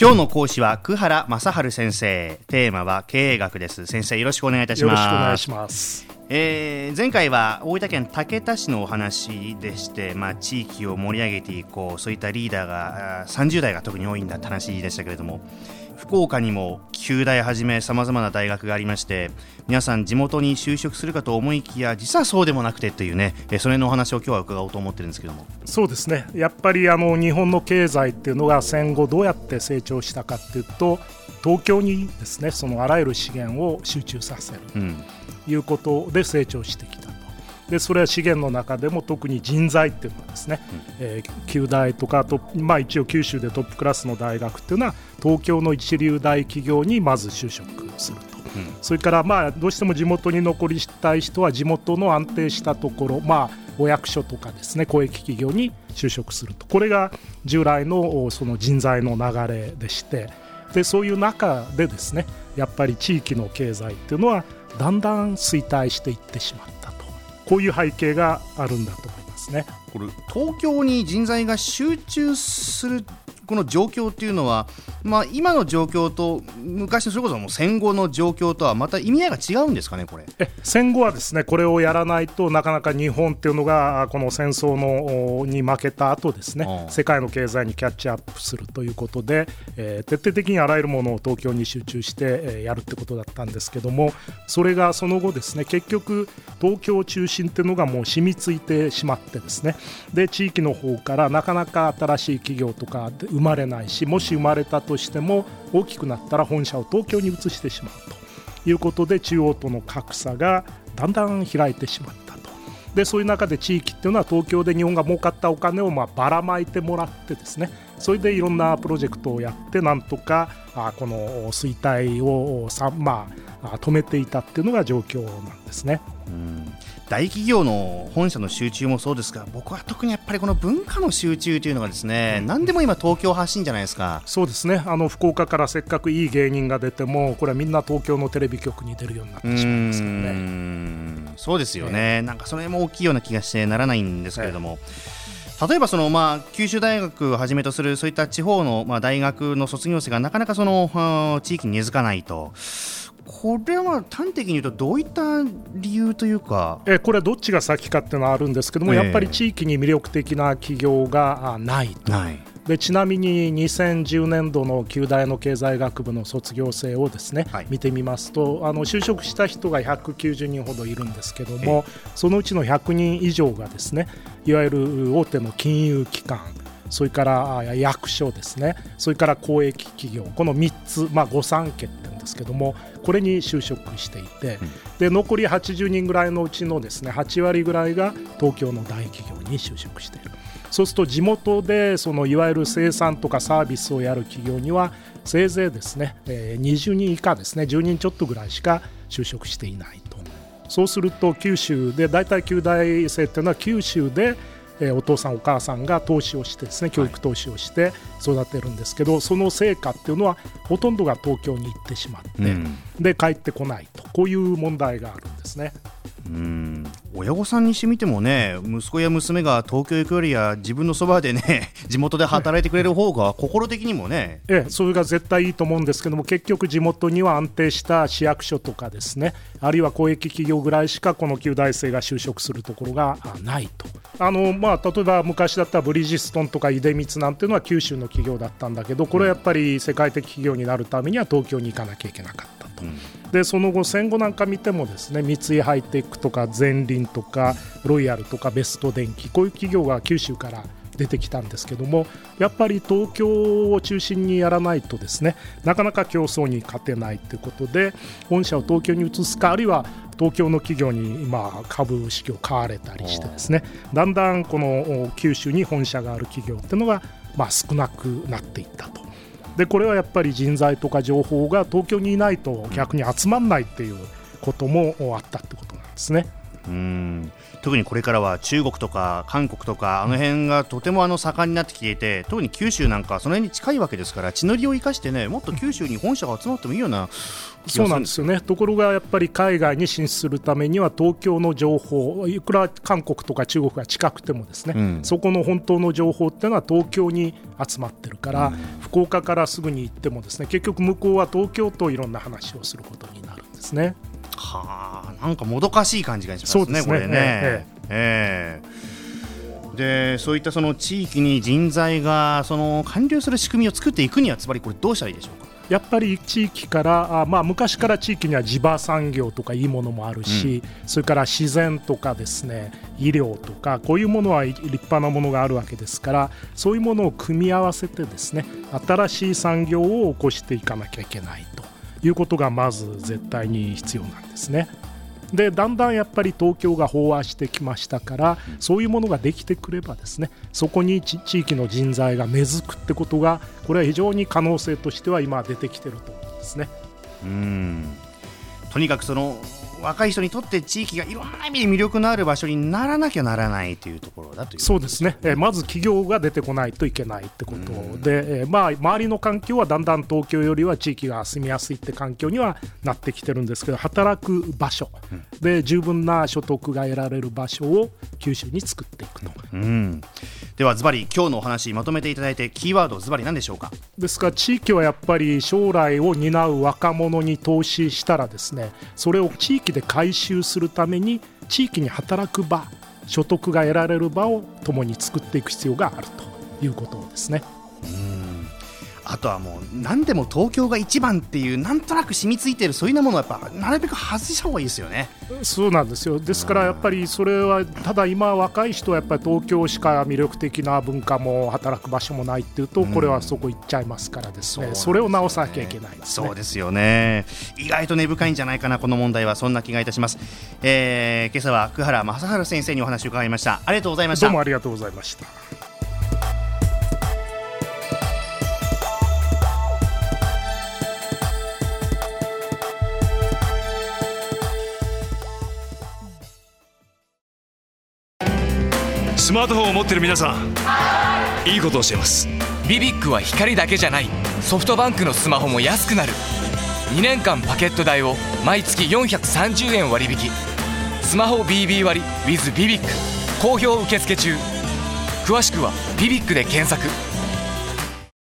今日の講師は久原正治先生。テーマは経営学です。先生よろしくお願いいたします。よろしくお願いします。えー、前回は大分県竹田市のお話でして、まあ、地域を盛り上げていこう。そういったリーダーが30代が特に多いんだって話でしたけれども福岡にも旧大はじめさまざまな大学がありまして皆さん地元に就職するかと思いきや実はそうでもなくてというねそれのお話を今日は伺おうと思ってるんですけども。そうですね。やっぱりあの日本の経済っていうのが戦後どうやって成長したかっていうと東京にですねそのあらゆる資源を集中させる、うん。いうことで成長してきたとでそれは資源の中でも特に人材っていうのはですね、うん、えー、旧大とかと、まあ、一応九州でトップクラスの大学っていうのは東京の一流大企業にまず就職すると、うん、それからまあどうしても地元に残りたい人は地元の安定したところまあお役所とかですね公益企業に就職すると。これが従来のその人材の流れでして。でそういう中でですねやっぱり地域の経済っていうのはだんだん衰退していってしまった。とこういう背景があるんだと思いますね。これ東京に人材が集中するこの状況っていうのは、まあ、今の状況と昔のそれこそもう戦後の状況とはまた意味合いが違うんですかねこれ。え戦後はですねこれをやらないとなかなか日本っていうのがこの戦争のに負けた後ですね世界の経済にキャッチアップするということで、えー、徹底的にあらゆるものを東京に集中して、えー、やるってことだったんですけどもそれがその後ですね結局東京中心っていうのがもう染みついてしまってですねで地域の方からなかなか新しい企業とか生まれないしもし生まれたとしても大きくなったら本社を東京に移してしまうということで中央との格差がだんだん開いてしまったと。でそういう中で地域っていうのは東京で日本が儲かったお金をまあばらまいてもらってですねそれでいろんなプロジェクトをやってなんとかあこの衰退をさ、まあ、止めていたっていうのが状況なんですね。うん。大企業の本社の集中もそうですが僕は特にやっぱりこの文化の集中というのがですね何でも今東京発信じゃないですか。そうですね。あの福岡からせっかくいい芸人が出てもこれはみんな東京のテレビ局に出るようになってしまいますよね。そうですよね、えー、なんかそれも大きいような気がしてならないんですけれども、えー、例えばその、まあ、九州大学をはじめとするそういった地方の、まあ、大学の卒業生がなかなかその地域に根付かないとこれは端的に言うとどういった理由というか？えこれはどっちが先かっていうのはあるんですけども、えー、やっぱり地域に魅力的な企業がないと。ない。でちなみに2010年度の旧大の経済学部の卒業生をですね、はい、見てみますとあの就職した人が190人ほどいるんですけどもそのうちの100人以上がですねいわゆる大手の金融機関それから役所ですねそれから公益企業この3つ、まあ、御三家ってですけどもこれに就職していて、うん、で残り80人ぐらいのうちのですね8割ぐらいが東京の大企業に就職している。そうすると地元でそのいわゆる生産とかサービスをやる企業にはせいぜいですね、えー、20人以下ですね10人ちょっとぐらいしか就職していないと。そうすると九州で大体9大生っていうのは九州でえお父さんお母さんが投資をしてですね教育投資をして育てるんですけど、はい、その成果っていうのはほとんどが東京に行ってしまって、うん、で帰ってこないとこういう問題があるんですね。うん親御さんにしてみてもね息子や娘が東京行くよりや自分のそばでね 地元で働いてくれる方が心的にもね。ええそれが絶対いいと思うんですけども結局地元には安定した市役所とかですねあるいは公益企業ぐらいしかこの旧大生が就職するところがないと。あの、まあ、例えば昔だったらブリヂストンとか出光なんていうのは九州の企業だったんだけどこれはやっぱり世界的企業になるためには東京に行かなきゃいけなかった。と。うんでその後戦後なんか見てもですね三井ハイテクとかゼンリンとかロイヤルとかベスト電機こういう企業が九州から出てきたんですけどもやっぱり東京を中心にやらないとですねなかなか競争に勝てないということで本社を東京に移すかあるいは東京の企業に今株式を買われたりしてですねだんだんこの九州に本社がある企業っていうのがまあ少なくなっていったと。でこれはやっぱり人材とか情報が東京にいないと逆に集まらないっていうこともあったってことなんですね。うん。特にこれからは中国とか韓国とかあの辺がとてもあの盛んになってきていて特に九州なんかその辺に近いわけですから地の利を生かしてねもっと九州に本社が集まってもいいようなそうなんです。よねところがやっぱり海外に進出するためには東京の情報いくら韓国とか中国が近くてもですね、うん、そこの本当の情報っていうのは東京に集まってるから、うん、福岡からすぐに行ってもですね結局向こうは東京といろんな話をすることになるんですね。はあなんかもどかしい感じがしますね、すね。これね。えええー、でそういったその地域に人材がその完了する仕組みを作っていくにはつまりこれどうしたらいいでしょうか？やっぱり地域からあ、まあ、昔から地域には地場産業とかいいものもあるし、うん、それから自然とかですね医療とかこういうものは立派なものがあるわけですからそういうものを組み合わせてですね新しい産業を起こしていかなきゃいけないということがまず絶対に必要なんですね。でだんだんやっぱり東京が飽和してきましたからそういうものができてくればですねそこに地域の人材が根付くってことがこれは非常に可能性としては今出てきてると思うんですね。うんとにかくその若い人にとって地域がいろんな意味で魅力のある場所にならなきゃならないというところだというそうですね、えー、まず企業が出てこないといけないってことで、えー、まあ、周りの環境はだんだん東京よりは地域が住みやすいって環境にはなってきてるんですけど働く場所で十分な所得が得られる場所を九州に作っていくと。うん、ではズバリ今日のお話まとめていただいてキーワードズバリ何でしょうか？ですから地域はやっぱり将来を担う若者に投資したらですねそれを地域で回収するために地域に働く場所得が得られる場を共に作っていく必要があるということですね。あとはもう何でも東京が一番っていうなんとなく染みついてるそういうものはやっぱなるべく外した方がいいですよね。そうなんですよ。ですからやっぱりそれはただ今若い人はやっぱり東京しか魅力的な文化も働く場所もないっていうとこれはそこ行っちゃいますからですね。うん、それを直さなきゃいけない、ね、そうですよね。意外と根深いんじゃないかなこの問題は。そんな気がいたします、えー、今朝は久原正治先生にお話を伺いました。ありがとうございました。どうもありがとうございましたスマートフォンを持ってる皆さんいいことを教えます。ビビックは光だけじゃない。ソフトバンクのスマホも安くなる。2年間パケット代を毎月430円割引。スマホ BB 割 with ビビック好評受付中。詳しくは「ビビック」で検索。